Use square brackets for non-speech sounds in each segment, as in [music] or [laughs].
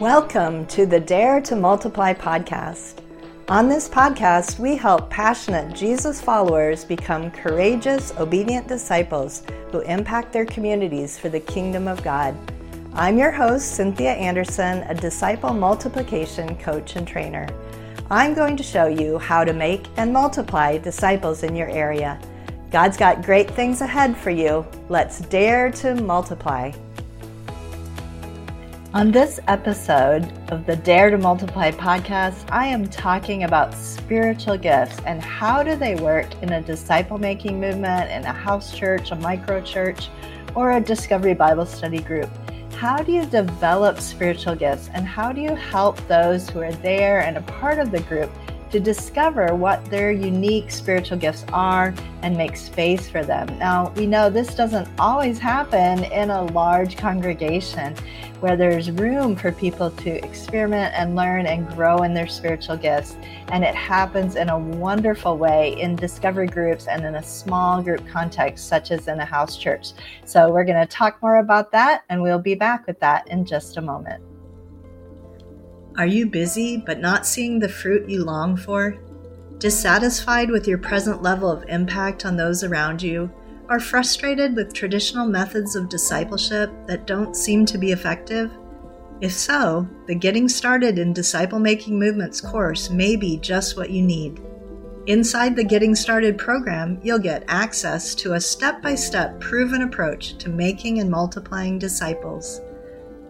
Welcome to the Dare to Multiply podcast. On this podcast, we help passionate Jesus followers become courageous, obedient disciples who impact their communities for the kingdom of God. I'm your host, Cynthia Anderson, a disciple multiplication coach and trainer. I'm going to show you how to make and multiply disciples in your area. God's got great things ahead for you. Let's dare to multiply. On this episode of the Dare to Multiply podcast, I am talking about spiritual gifts and how do they work in a disciple making movement, in a house church, a micro church, or a discovery Bible study group. How do you develop spiritual gifts and how do you help those who are there and a part of the group to discover what their unique spiritual gifts are and make space for them. Now, we know this doesn't always happen in a large congregation where there's room for people to experiment and learn and grow in their spiritual gifts. And it happens in a wonderful way in discovery groups and in a small group context, such as in a house church. So, we're going to talk more about that, and we'll be back with that in just a moment. Are you busy but not seeing the fruit you long for? Dissatisfied with your present level of impact on those around you? Or frustrated with traditional methods of discipleship that don't seem to be effective? If so, the Getting Started in Disciple Making Movements course may be just what you need. Inside the Getting Started program, you'll get access to a step by step proven approach to making and multiplying disciples.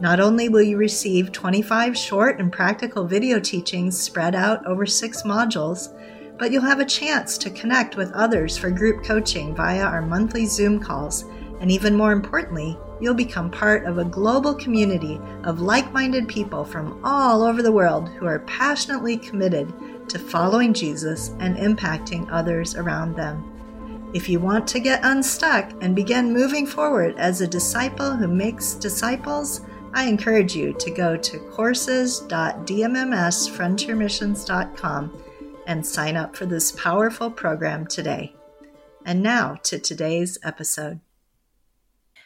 Not only will you receive 25 short and practical video teachings spread out over six modules, but you'll have a chance to connect with others for group coaching via our monthly Zoom calls. And even more importantly, you'll become part of a global community of like minded people from all over the world who are passionately committed to following Jesus and impacting others around them. If you want to get unstuck and begin moving forward as a disciple who makes disciples, I encourage you to go to courses.dmmsfrontiermissions.com and sign up for this powerful program today. And now to today's episode.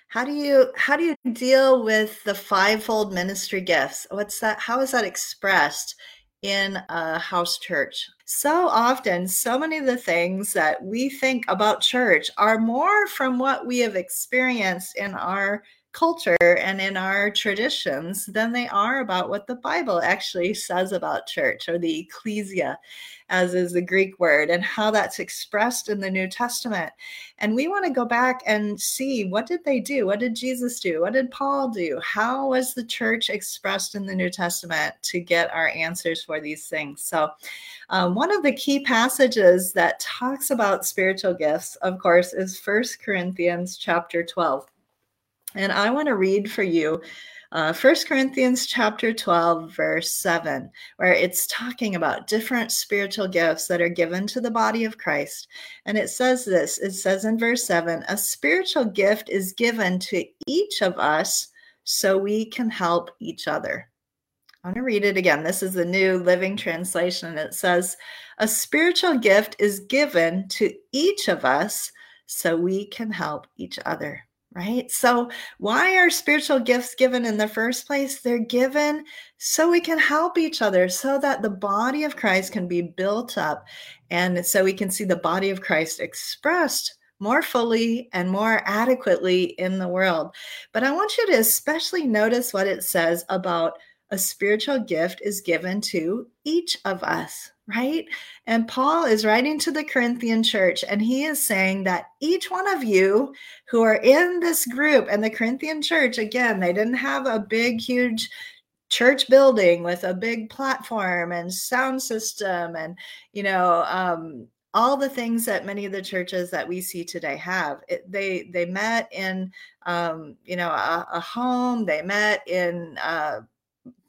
How do you how do you deal with the fivefold ministry gifts? What's that how is that expressed in a house church? So often, so many of the things that we think about church are more from what we have experienced in our culture and in our traditions than they are about what the Bible actually says about church or the ecclesia, as is the Greek word, and how that's expressed in the New Testament. And we want to go back and see what did they do? What did Jesus do? What did Paul do? How was the church expressed in the New Testament to get our answers for these things? So, um, one of the key passages that talks about spiritual gifts, of course, is First Corinthians chapter 12. And I want to read for you uh, 1 Corinthians chapter 12, verse 7, where it's talking about different spiritual gifts that are given to the body of Christ. And it says this it says in verse 7 a spiritual gift is given to each of us so we can help each other. I want to read it again. This is the New Living Translation. It says, A spiritual gift is given to each of us so we can help each other right? So, why are spiritual gifts given in the first place? They're given so we can help each other, so that the body of Christ can be built up, and so we can see the body of Christ expressed more fully and more adequately in the world. But I want you to especially notice what it says about a spiritual gift is given to each of us, right? And Paul is writing to the Corinthian church, and he is saying that each one of you who are in this group and the Corinthian church, again, they didn't have a big, huge church building with a big platform and sound system and, you know, um, all the things that many of the churches that we see today have it, they they met in um, you know a, a, home they met in uh,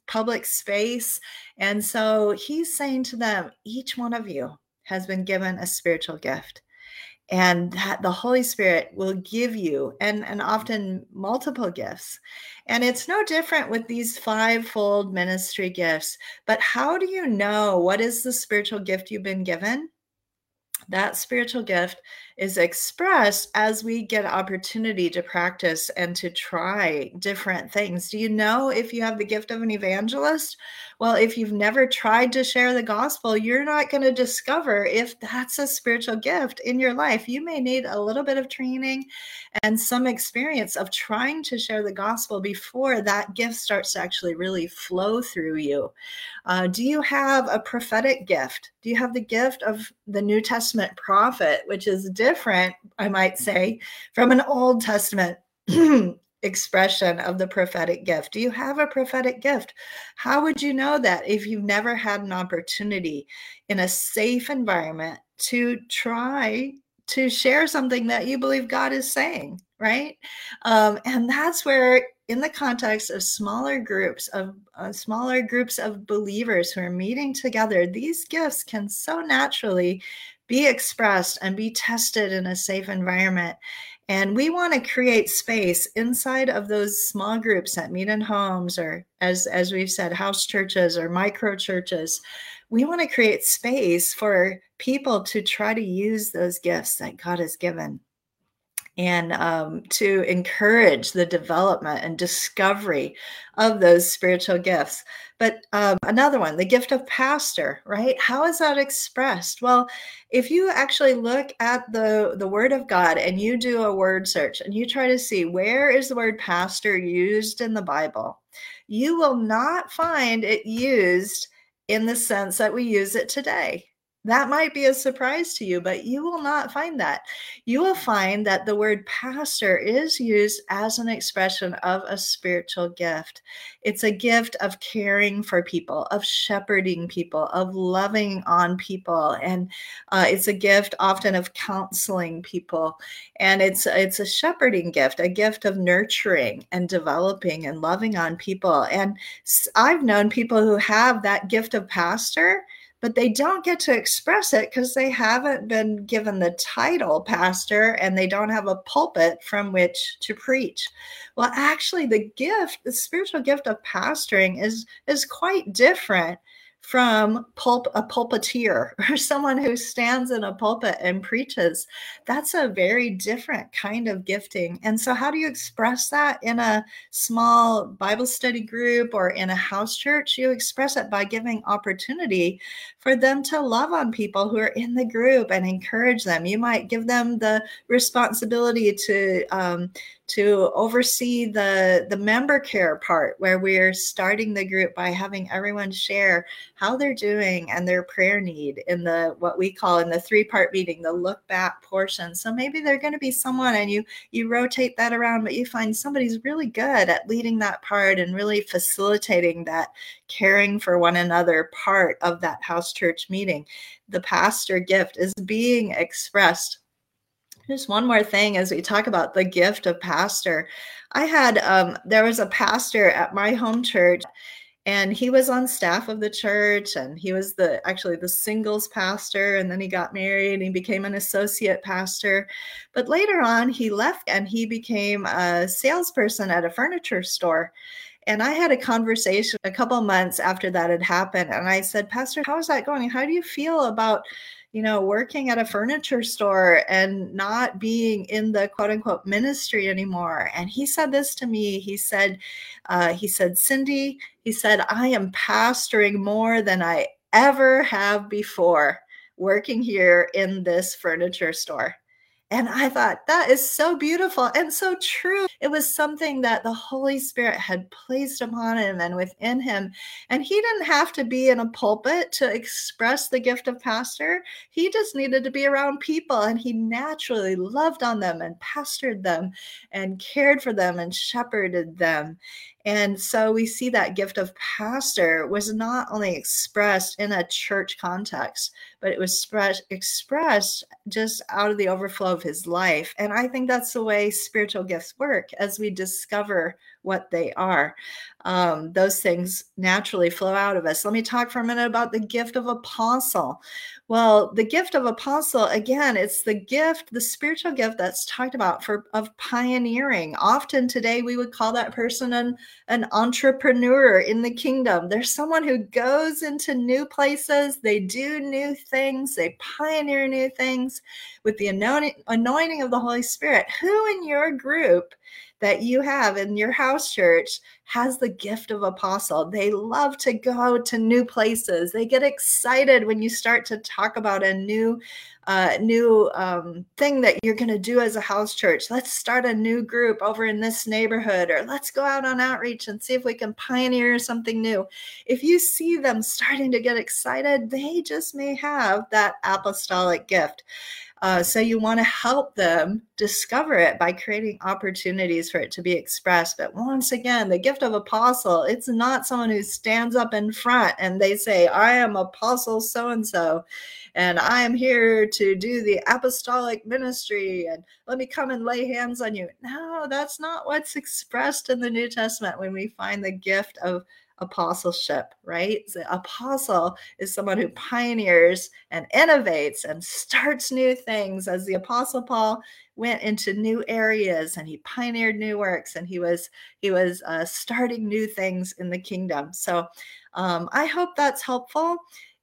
public space. And so he's saying to them, each one of you has been given a spiritual gift. And that the Holy Spirit will give you, and, and often multiple gifts. And it's no different with these fivefold ministry gifts. But how do you know what is the spiritual gift you've been given? That spiritual gift is expressed as we get opportunity to practice and to try different things. Do you know if you have the gift of an evangelist? Well, if you've never tried to share the gospel, you're not going to discover if that's a spiritual gift in your life. You may need a little bit of training and some experience of trying to share the gospel before that gift starts to actually really flow through you. Uh, do you have a prophetic gift? Do you have the gift of the New Testament prophet, which is different, I might say, from an Old Testament [clears throat] expression of the prophetic gift? Do you have a prophetic gift? How would you know that if you've never had an opportunity in a safe environment to try to share something that you believe God is saying, right? Um, and that's where in the context of smaller groups of uh, smaller groups of believers who are meeting together these gifts can so naturally be expressed and be tested in a safe environment. And we want to create space inside of those small groups that meet in homes or as as we've said house churches or micro churches. We want to create space for people to try to use those gifts that god has given and um, to encourage the development and discovery of those spiritual gifts. But um, another one, the gift of pastor, right? How is that expressed? Well, if you actually look at the, the Word of God and you do a word search and you try to see where is the word pastor used in the Bible, you will not find it used in the sense that we use it today. That might be a surprise to you, but you will not find that. You will find that the word pastor is used as an expression of a spiritual gift. It's a gift of caring for people, of shepherding people, of loving on people, and uh, it's a gift often of counseling people. And it's it's a shepherding gift, a gift of nurturing and developing and loving on people. And I've known people who have that gift of pastor but they don't get to express it because they haven't been given the title pastor and they don't have a pulpit from which to preach. Well, actually, the gift, the spiritual gift of pastoring is is quite different from pulp a pulpiteer [laughs] or someone who stands in a pulpit and preaches that's a very different kind of gifting. And so how do you express that? In a small bible study group or in a house church you express it by giving opportunity for them to love on people who are in the group and encourage them. You might give them the responsibility to um, to oversee the the member care part where we're starting the group by having everyone share how they're doing and their prayer need in the what we call in the three part meeting the look back portion. So maybe they're going to be someone and you you rotate that around but you find somebody's really good at leading that part and really facilitating that caring for one another part of that house church meeting. The pastor gift is being expressed just one more thing as we talk about the gift of pastor. I had, um, there was a pastor at my home church and he was on staff of the church and he was the actually the singles pastor and then he got married and he became an associate pastor. But later on he left and he became a salesperson at a furniture store. And i had a conversation a couple months after that had happened and i said pastor how is that going? How do you feel about you know, working at a furniture store and not being in the quote unquote ministry anymore. And he said this to me. He said, uh, he said, Cindy, he said, I am pastoring more than I ever have before working here in this furniture store. And I thought that is so beautiful and so true. It was something that the Holy Spirit had placed upon him and within him. And he didn't have to be in a pulpit to express the gift of pastor. He just needed to be around people and he naturally loved on them and pastored them and cared for them and shepherded them. And so we see that gift of pastor was not only expressed in a church context, but it was expressed just out of the overflow of his life. And I think that's the way spiritual gifts work as we discover what they are. Um, those things naturally flow out of us. Let me talk for a minute about the gift of apostle. Well, the gift of apostle, again, it's the gift, the spiritual gift that's talked about for of pioneering. Often today we would call that person an, an entrepreneur in the kingdom. There's someone who goes into new places, they do new things, they pioneer new things with the anointing of the Holy Spirit. Who in your group that you have in your house church has the gift of apostle. They love to go to new places. They get excited when you start to talk about a new uh, new um, thing that you're going to do as a house church. Let's start a new group over in this neighborhood, or let's go out on outreach and see if we can pioneer something new. If you see them starting to get excited, they just may have that apostolic gift. Uh, so you want to help them discover it by creating opportunities for it to be expressed. But once again, the gift of apostle, it's not someone who stands up in front and they say, I am apostle so and so, and I am here to do the apostolic ministry, and let me come and lay hands on you. No, that's not what's expressed in the New Testament when we find the gift of apostleship, right? The apostle is someone who pioneers and innovates and starts new things. As the apostle Paul went into new areas and he pioneered new works and he was he was uh, starting new things in the kingdom. So um, I hope that's helpful.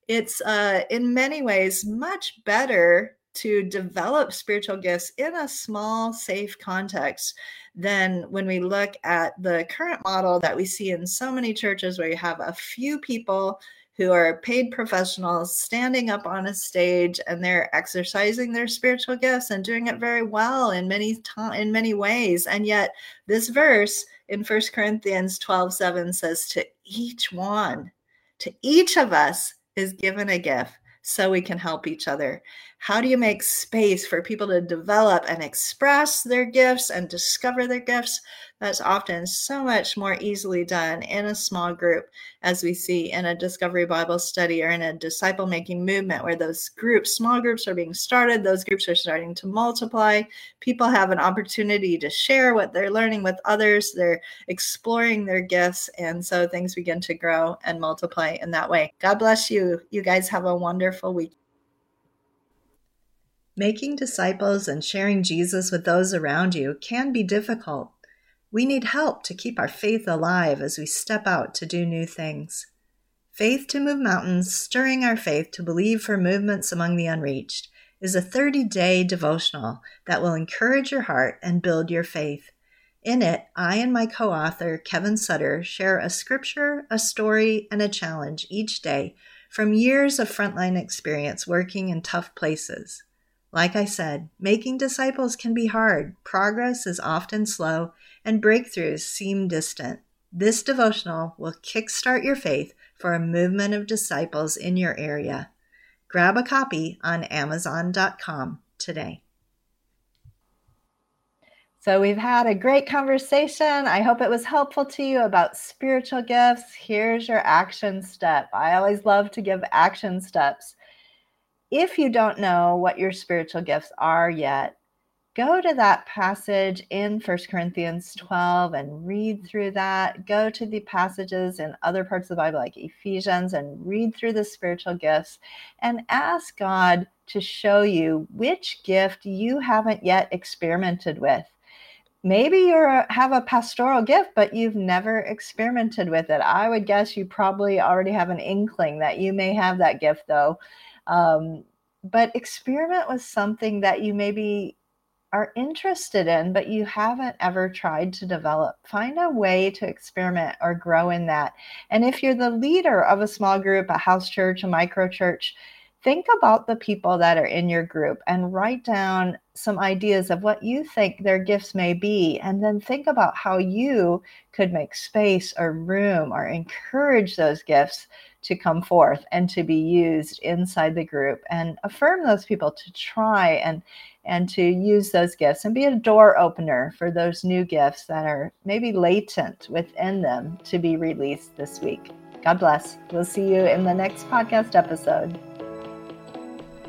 It's uh, in many ways much better to develop spiritual gifts in a small, safe context than when we look at the current model that we see in so many churches where you have a few people who are paid professionals standing up on a stage and they're exercising their spiritual gifts and doing it very well in many in many ways. And yet this verse in First Corinthians 12 7 says to each one to each of us is given a gift so we can help each other how do you make space for people to develop and express their gifts and discover their gifts? That's often so much more easily done in a small group, as we see in a discovery Bible study or in a disciple making movement where those groups, small groups, are being started. Those groups are starting to multiply. People have an opportunity to share what they're learning with others. They're exploring their gifts. And so things begin to grow and multiply in that way. God bless you. You guys have a wonderful week. Making disciples and sharing Jesus with those around you can be difficult. We need help to keep our faith alive as we step out to do new things. Faith to Move Mountains, Stirring Our Faith to Believe for Movements Among the Unreached, is a 30 day devotional that will encourage your heart and build your faith. In it, I and my co author, Kevin Sutter, share a scripture, a story, and a challenge each day from years of frontline experience working in tough places. Like I said, making disciples can be hard. Progress is often slow, and breakthroughs seem distant. This devotional will kickstart your faith for a movement of disciples in your area. Grab a copy on Amazon.com today. So, we've had a great conversation. I hope it was helpful to you about spiritual gifts. Here's your action step. I always love to give action steps if you don't know what your spiritual gifts are yet, go to that passage in First Corinthians 12 and read through that. Go to the passages in other parts of the Bible, like Ephesians, and read through the spiritual gifts and ask God to show you which gift you haven't yet experimented with. Maybe you have a pastoral gift, but you've never experimented with it. I would guess you probably already have an inkling that you may have that gift, though. Um, but experiment with something that you maybe are interested in, but you haven't ever tried to develop. Find a way to experiment or grow in that. And if you're the leader of a small group, a house church, a micro church, think about the people that are in your group and write down some ideas of what you think their gifts may be. And then think about how you could make space or room or encourage those gifts to come forth and to be used inside the group and affirm those people to try and and to use those gifts and be a door opener for those new gifts that are maybe latent within them to be released this week. God bless. We'll see you in the next podcast episode.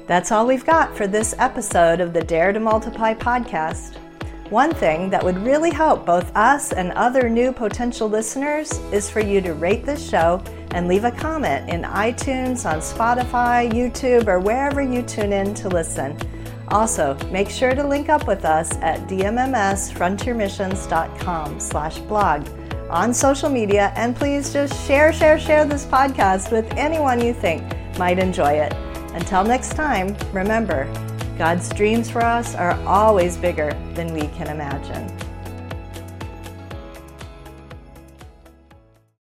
That's all we've got for this episode of the Dare to Multiply podcast. One thing that would really help both us and other new potential listeners is for you to rate this show and leave a comment in iTunes, on Spotify, YouTube, or wherever you tune in to listen. Also, make sure to link up with us at dmmsfrontiermissions.com slash blog on social media, and please just share, share, share this podcast with anyone you think might enjoy it. Until next time, remember, God's dreams for us are always bigger than we can imagine.